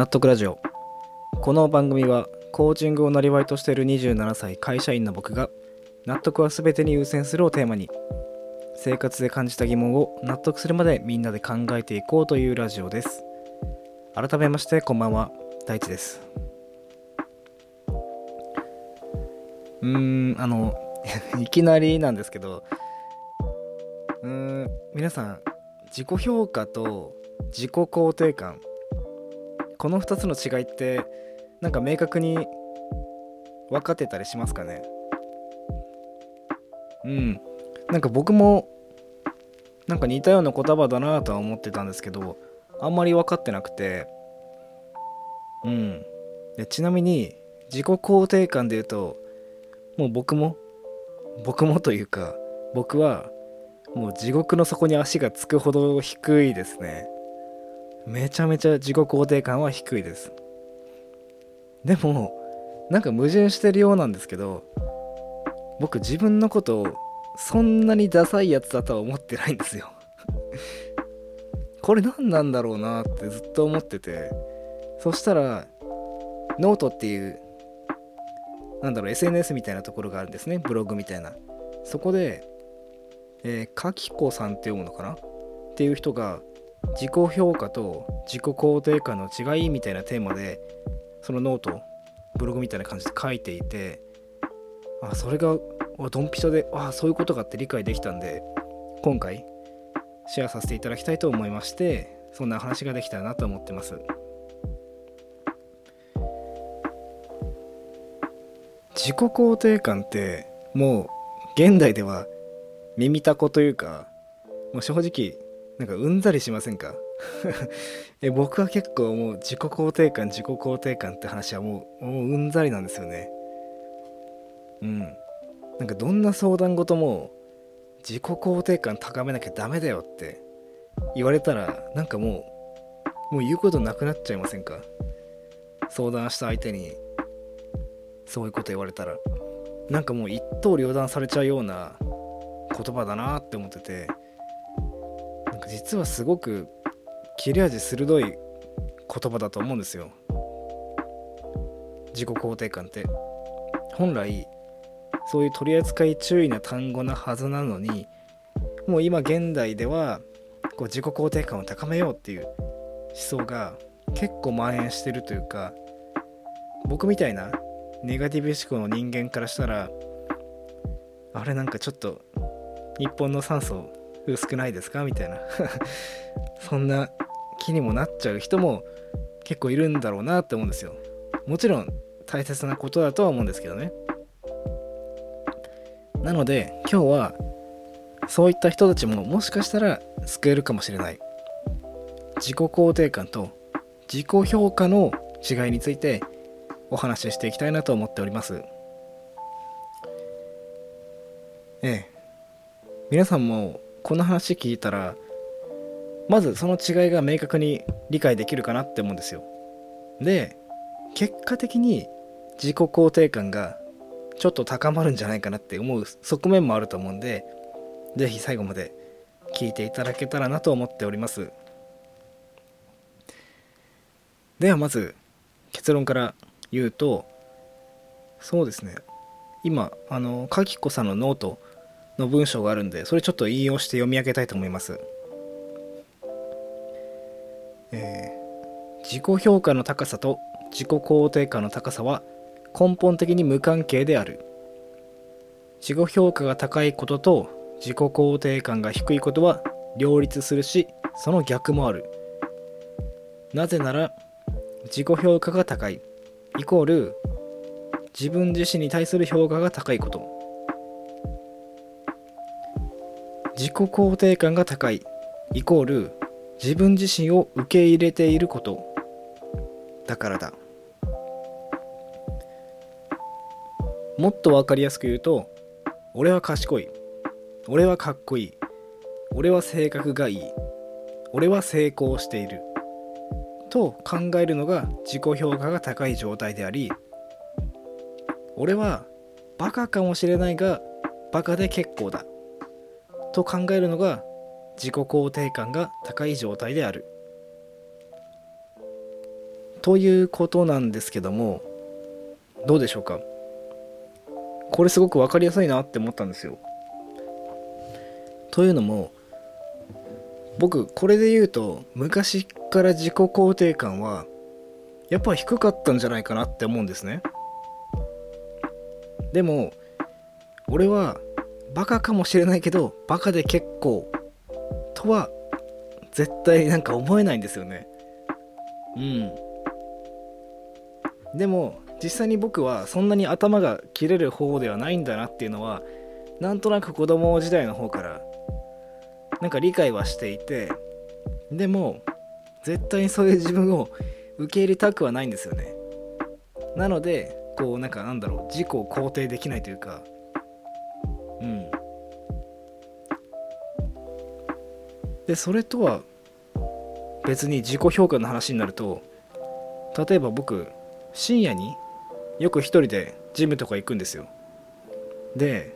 納得ラジオ。この番組はコーチングをなりわいとしている27歳会社員の僕が納得は全てに優先するをテーマに生活で感じた疑問を納得するまでみんなで考えていこうというラジオです。改めましてこんばんは大地です。うーんあの いきなりなんですけどうーん皆さん自己評価と自己肯定感この2つの違いってなんか明確に分かってたりしますかね？うん。なんか僕もなんか似たような言葉だなとは思ってたんですけどあんまり分かってなくて。うん。でちなみに自己肯定感で言うともう僕も僕もというか僕はもう地獄の底に足がつくほど低いですね。めちゃめちゃ自己肯定感は低いです。でもなんか矛盾してるようなんですけど僕自分のことをそんなにダサいやつだとは思ってないんですよ。これ何なんだろうなってずっと思っててそしたらノートっていうなんだろう SNS みたいなところがあるんですね。ブログみたいな。そこでえー、かきこさんって読むのかな？っていう人が自己評価と自己肯定感の違いみたいなテーマでそのノートブログみたいな感じで書いていてあそれがドンピシャであそういうことかって理解できたんで今回シェアさせていただきたいと思いましてそんな話ができたらなと思ってます。自己肯定感ってもう現代では耳たこというかもう正直なんかうんざりしませんか？え僕は結構もう自己肯定感自己肯定感って話はもうもううんざりなんですよね。うん。なんかどんな相談事も自己肯定感高めなきゃダメだよって言われたらなんかもうもう言うことなくなっちゃいませんか？相談した相手にそういうこと言われたら。なんかもう一刀両断されちゃうような言葉だなって思ってて。実はすごく切れ味鋭い言葉だと思うんですよ。自己肯定感って。本来そういう取り扱い注意な単語なはずなのにもう今現代ではこう自己肯定感を高めようっていう思想が結構蔓延してるというか僕みたいなネガティブ思考の人間からしたらあれなんかちょっと日本の酸素薄くないですか？みたいな。そんな気にもなっちゃう人も結構いるんだろうなって思うんですよ。もちろん大切なことだとは思うんですけどね。なので今日はそういった人たちももしかしたら救えるかもしれない。自己肯定感と自己評価の違いについてお話ししていきたいなと思っております。ええ。皆さんもこの話聞いたらまずその違いが明確に理解できるかなって思うんですよ。で結果的に自己肯定感がちょっと高まるんじゃないかなって思う側面もあると思うんで是非最後まで聞いていただけたらなと思っております。ではまず結論から言うとそうですね。今あのかきこさんのノートの文章があるんでそれちょっと引用して読み上げたいと思います、えー、自己評価の高さと自己肯定感の高さは根本的に無関係である。自己評価が高いことと自己肯定感が低いことは両立するしその逆もある。なぜなら自己評価が高い。イコール自分自身に対する評価が高いこと。自己肯定感が高いイコール自分自身を受け入れていること。だからだ。もっと分かりやすく言うと俺は賢い。俺はかっこいい。俺は性格がいい。俺は成功している。と考えるのが自己評価が高い状態であり俺はバカかもしれないがバカで結構だ。と考えるのが自己肯定感が高い状態であるということなんですけどもどうでしょうか？これすごく分かりやすいなって思ったんですよ。というのも僕これで言うと昔から自己肯定感はやっぱ低かったんじゃないかなって思うんですね。でも俺はバカかもしれないけどバカで結構とは絶対なんか思えないんですよね。うん。でも実際に僕はそんなに頭が切れる方ではないんだなっていうのはなんとなく子供時代の方からなんか理解はしていてでも絶対にそういう自分を受け入れたくはないんですよねなのでこうなんかなんだろう自己を肯定できないというかでそれとは別に自己評価の話になると例えば僕深夜によく一人でジムとか行くんですよ。で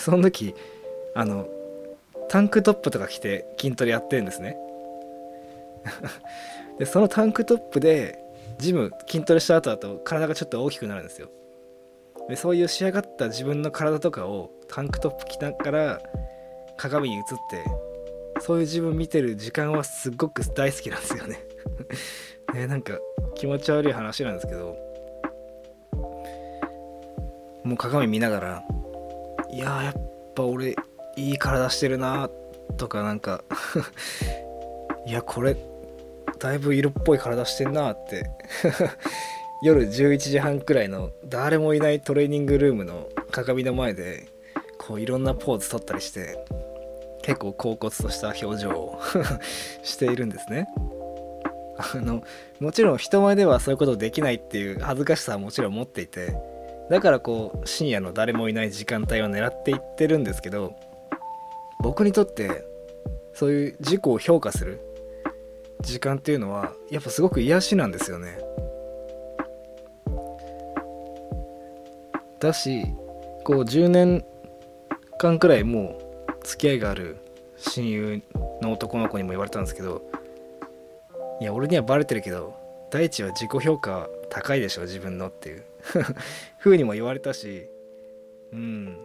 その時あのタンクトップとか着て筋トレやってるんですね。でそのタンクトップでジム筋トレした後だと体がちょっと大きくなるんですよ。でそういう仕上がった自分の体とかをタンクトップ着ながら鏡に映ってそういう自分見てる時間はすっごく大好きなんですよね。ねなんか気持ち悪い話なんですけどもう鏡見ながらいややっぱ俺いい体してるなとかなんか いやこれだいぶ色っぽい体してんなって 夜11時半くらいの誰もいないトレーニングルームの鏡の前でこういろんなポーズ取ったりして結構恍惚とした表情を しているんですね。あのもちろん人前ではそういうことできないっていう恥ずかしさはもちろん持っていてだからこう深夜の誰もいない時間帯を狙っていってるんですけど僕にとってそういう自己を評価する時間っていうのはやっぱすごく癒しなんですよね。だしこう10年間くらいもう付き合いがある親友の男の子にも言われたんですけどいや俺にはバレてるけど大地は自己評価高いでしょ自分のっていう。風にも言われたしうん。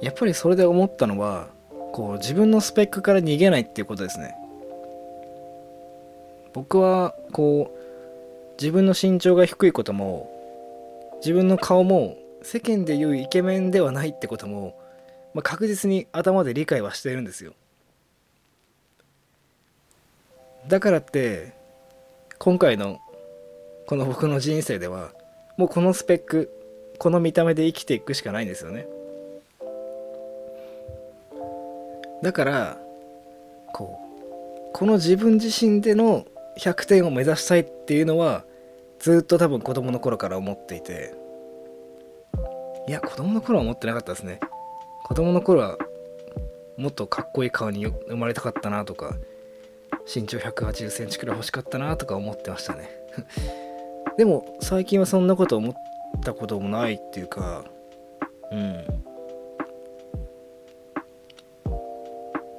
やっぱりそれで思ったのはこう自分のスペックから逃げないっていうことですね。僕はこう自分の身長が低いことも自分の顔も世間でいうイケメンではないってことも、まあ、確実に頭で理解はしてるんですよ。だからって今回のこの僕の人生ではもうこのスペックこの見た目で生きていくしかないんですよね。だからこうこの自分自身での100点を目指したいっていうのはずっと多分子供の頃から思っていていや子供の頃は思ってなかったですね。子供の頃はもっとかっこいい顔に生まれたかったなとか身長1 8 0センチくらい欲しかったなとか思ってましたね。でも最近はそんなこと思ったこともないっていうかうん。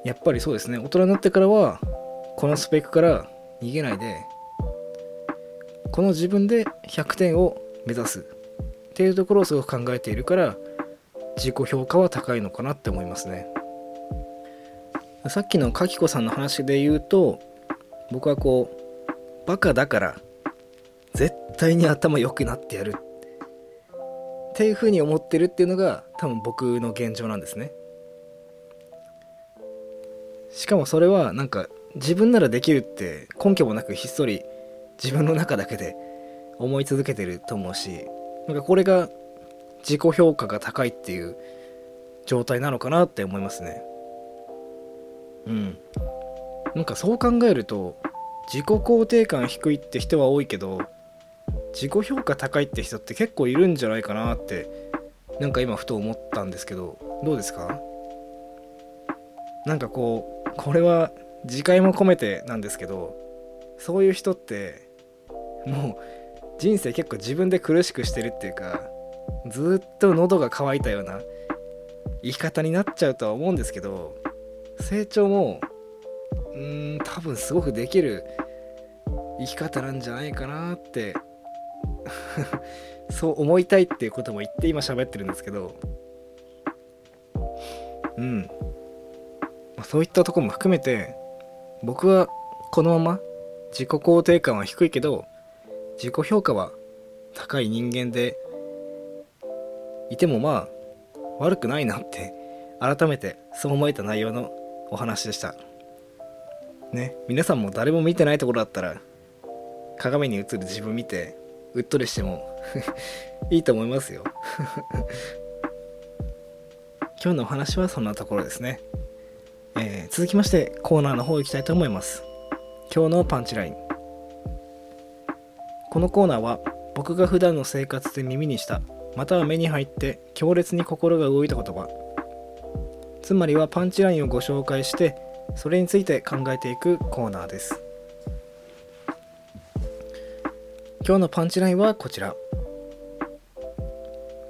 やっぱりそうですね。大人になってからはこのスペックから逃げないでこの自分で100点を目指すっていうところをすごく考えているから自己評価は高いのかなって思いますね。さっきのかきこさんの話で言うと僕はこうバカだから絶対に頭良くなってやる。っていうふうに思ってるっていうのが多分僕の現状なんですね。しかもそれはなんか自分ならできるって根拠もなくひっそり自分の中だけで思い続けてると思うしなんかこれが自己評価が高いっていう状態なのかなって思いますね。うん。なんかそう考えると自己肯定感低いって人は多いけど自己評価高いって人って結構いるんじゃないかなってなんか今ふと思ったんですけどどうですか？なんかこうこれは自戒も込めてなんですけどそういう人ってもう人生結構自分で苦しくしてるっていうかずっと喉が渇いたような生き方になっちゃうとは思うんですけど成長もうーん多分すごくできる生き方なんじゃないかなって そう思いたいっていうことも言って今喋ってるんですけどうん、まあ、そういったとこも含めて僕はこのまま自己肯定感は低いけど自己評価は高い人間でいてもまあ悪くないなって改めてそう思えた内容のお話でした。ね皆さんも誰も見てないところだったら鏡に映る自分見てうっとりしても いいと思いますよ。今日のお話はそんなところですね、えー、続きましてコーナーの方行きたいと思います。今日のパンチライン。このコーナーは僕が普段の生活で耳にしたまたは目に入って強烈に心が動いた言葉。つまりはパンチラインをご紹介してそれについて考えていくコーナーです。今日のパンチラインはこちら。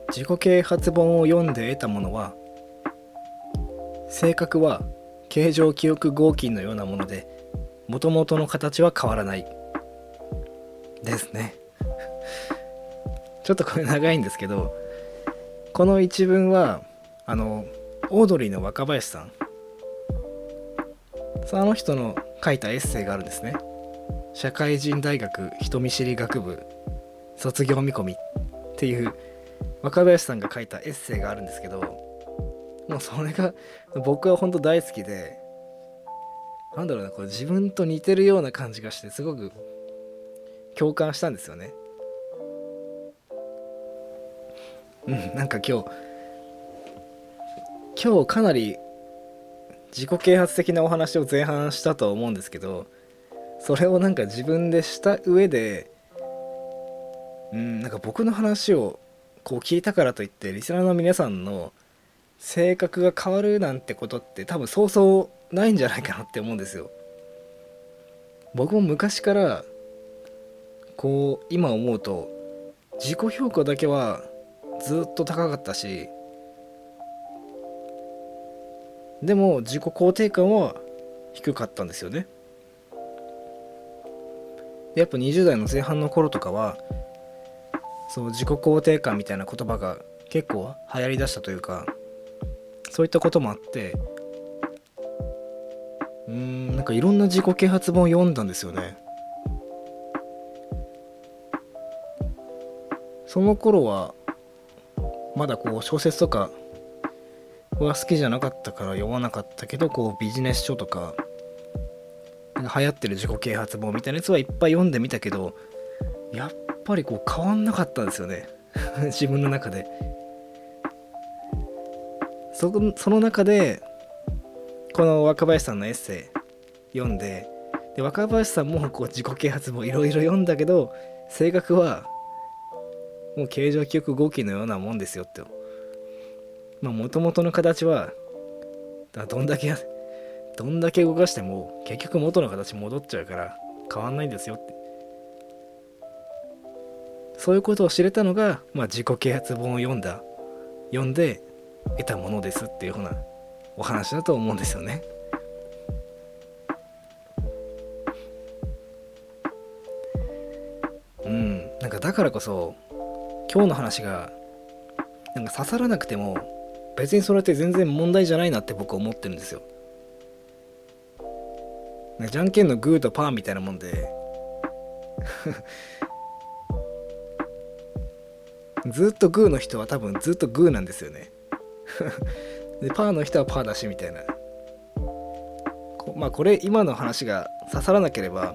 自己啓発本を読んで得たものは性格は形状記憶合金のようなものでもともとの形は変わらないですね。ちょっとこれ長いんですけどこの一文はあのオードリーの若林さん。その人の書いたエッセイがあるんですね。社会人大学人見知り学部卒業見込みっていう若林さんが書いたエッセイがあるんですけどもうそれが僕は本当大好きでなんだろうなこれ自分と似てるような感じがしてすごく共感したんですよね。うんなんか今日今日かなり自己啓発的なお話を前半したとは思うんですけどそれをなんか自分でした上でうんなんか僕の話をこう聞いたからといってリスナーの皆さんの性格が変わるなんてことって多分そうそうないんじゃないかなって思うんですよ。僕も昔からこう今思うと自己評価だけはずっと高かったしでも自己肯定感は低かったんですよね。やっぱ20代の前半の頃とかはそう自己肯定感みたいな言葉が結構流行りだしたというかそういったこともあってうんなんかいろんな自己啓発本を読んだんですよねその頃はまだこう小説とかは好きじゃなかったから読まなかったけどこうビジネス書とか流行ってる自己啓発本みたいなやつはいっぱい読んでみたけどやっぱりこう変わんなかったんですよね。自分の中で。そその中でこの若林さんのエッセイ読んでで若林さんもこう自己啓発もいろいろ読んだけど性格はもう形状記憶合金のようなもんですよって。まあもともとの形はどんだけどんだけ動かしても結局元の形戻っちゃうから変わんないんですよって。そういうことを知れたのが、まあ、自己啓発本を読んだ読んで得たものですっていうふうなお話だと思うんですよね。うん。なんかだからこそ今日の話がなんか刺さらなくても別にそれって全然問題じゃないなって僕は思ってるんですよ。じゃんけんのグーとパーみたいなもんで。ずっとグーの人は多分ずっとグーなんですよね。でパーの人はパーだしみたいな。まあこれ今の話が刺さらなければ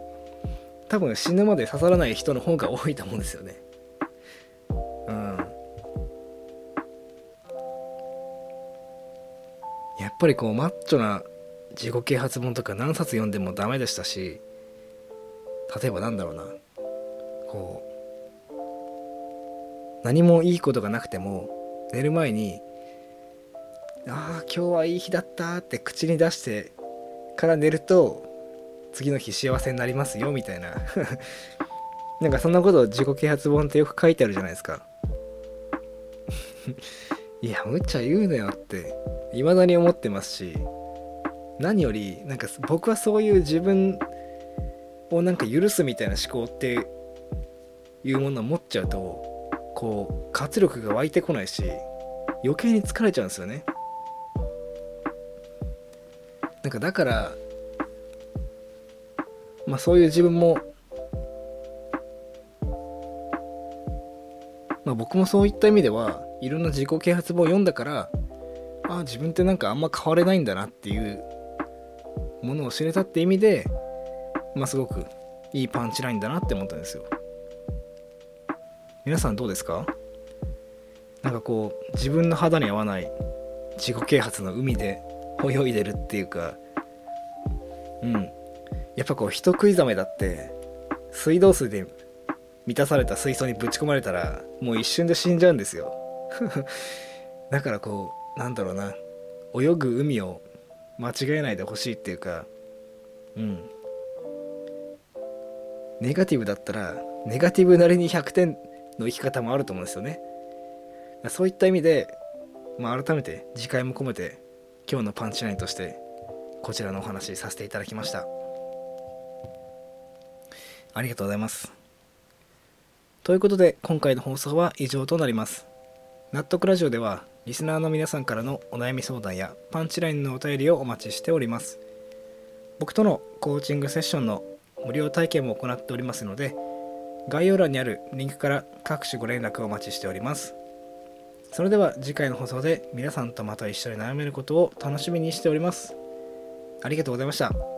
多分死ぬまで刺さらない人の方が多いと思うんですよね。ぱりこうマッチョな自己啓発本とか何冊読んでもダメでしたし例えばなんだろうな。こう何もいいことがなくても寝る前に「ああ今日はいい日だった」って口に出してから寝ると次の日幸せになりますよみたいな。なんかそんなこと自己啓発本ってよく書いてあるじゃないですか。いやむっちゃ言うなよって未だに思ってますし何よりなんか僕はそういう自分をなんか許すみたいな思考っていうものを持っちゃうとこう活力が湧いてこないし余計に疲れちゃうんですよね。なんかだからまあそういう自分もまあ僕もそういった意味ではいろんな自己啓発本を読んだからああ自分ってなんかあんま変われないんだなっていうものを知れたって意味でまあすごくいいパンチラインだなって思ったんですよ。皆さんどうですか？なんかこう自分の肌に合わない自己啓発の海で泳いでるっていうかうん。やっぱこう人食いザメだって水道水で満たされた水槽にぶち込まれたらもう一瞬で死んじゃうんですよ。だからこうなんだろうな泳ぐ海を間違えないでほしいっていうかうん。ネガティブだったらネガティブなりに100点の生き方もあると思うんですよね。そういった意味で、まあ、改めて次回も込めて今日のパンチラインとしてこちらのお話させていただきました。ありがとうございます。ということで今回の放送は以上となります。納得ラジオではリスナーの皆さんからのお悩み相談やパンチラインのお便りをお待ちしております。僕とのコーチングセッションの無料体験も行っておりますので概要欄にあるリンクから各種ご連絡をお待ちしております。それでは次回の放送で皆さんとまた一緒に悩めることを楽しみにしております。ありがとうございました。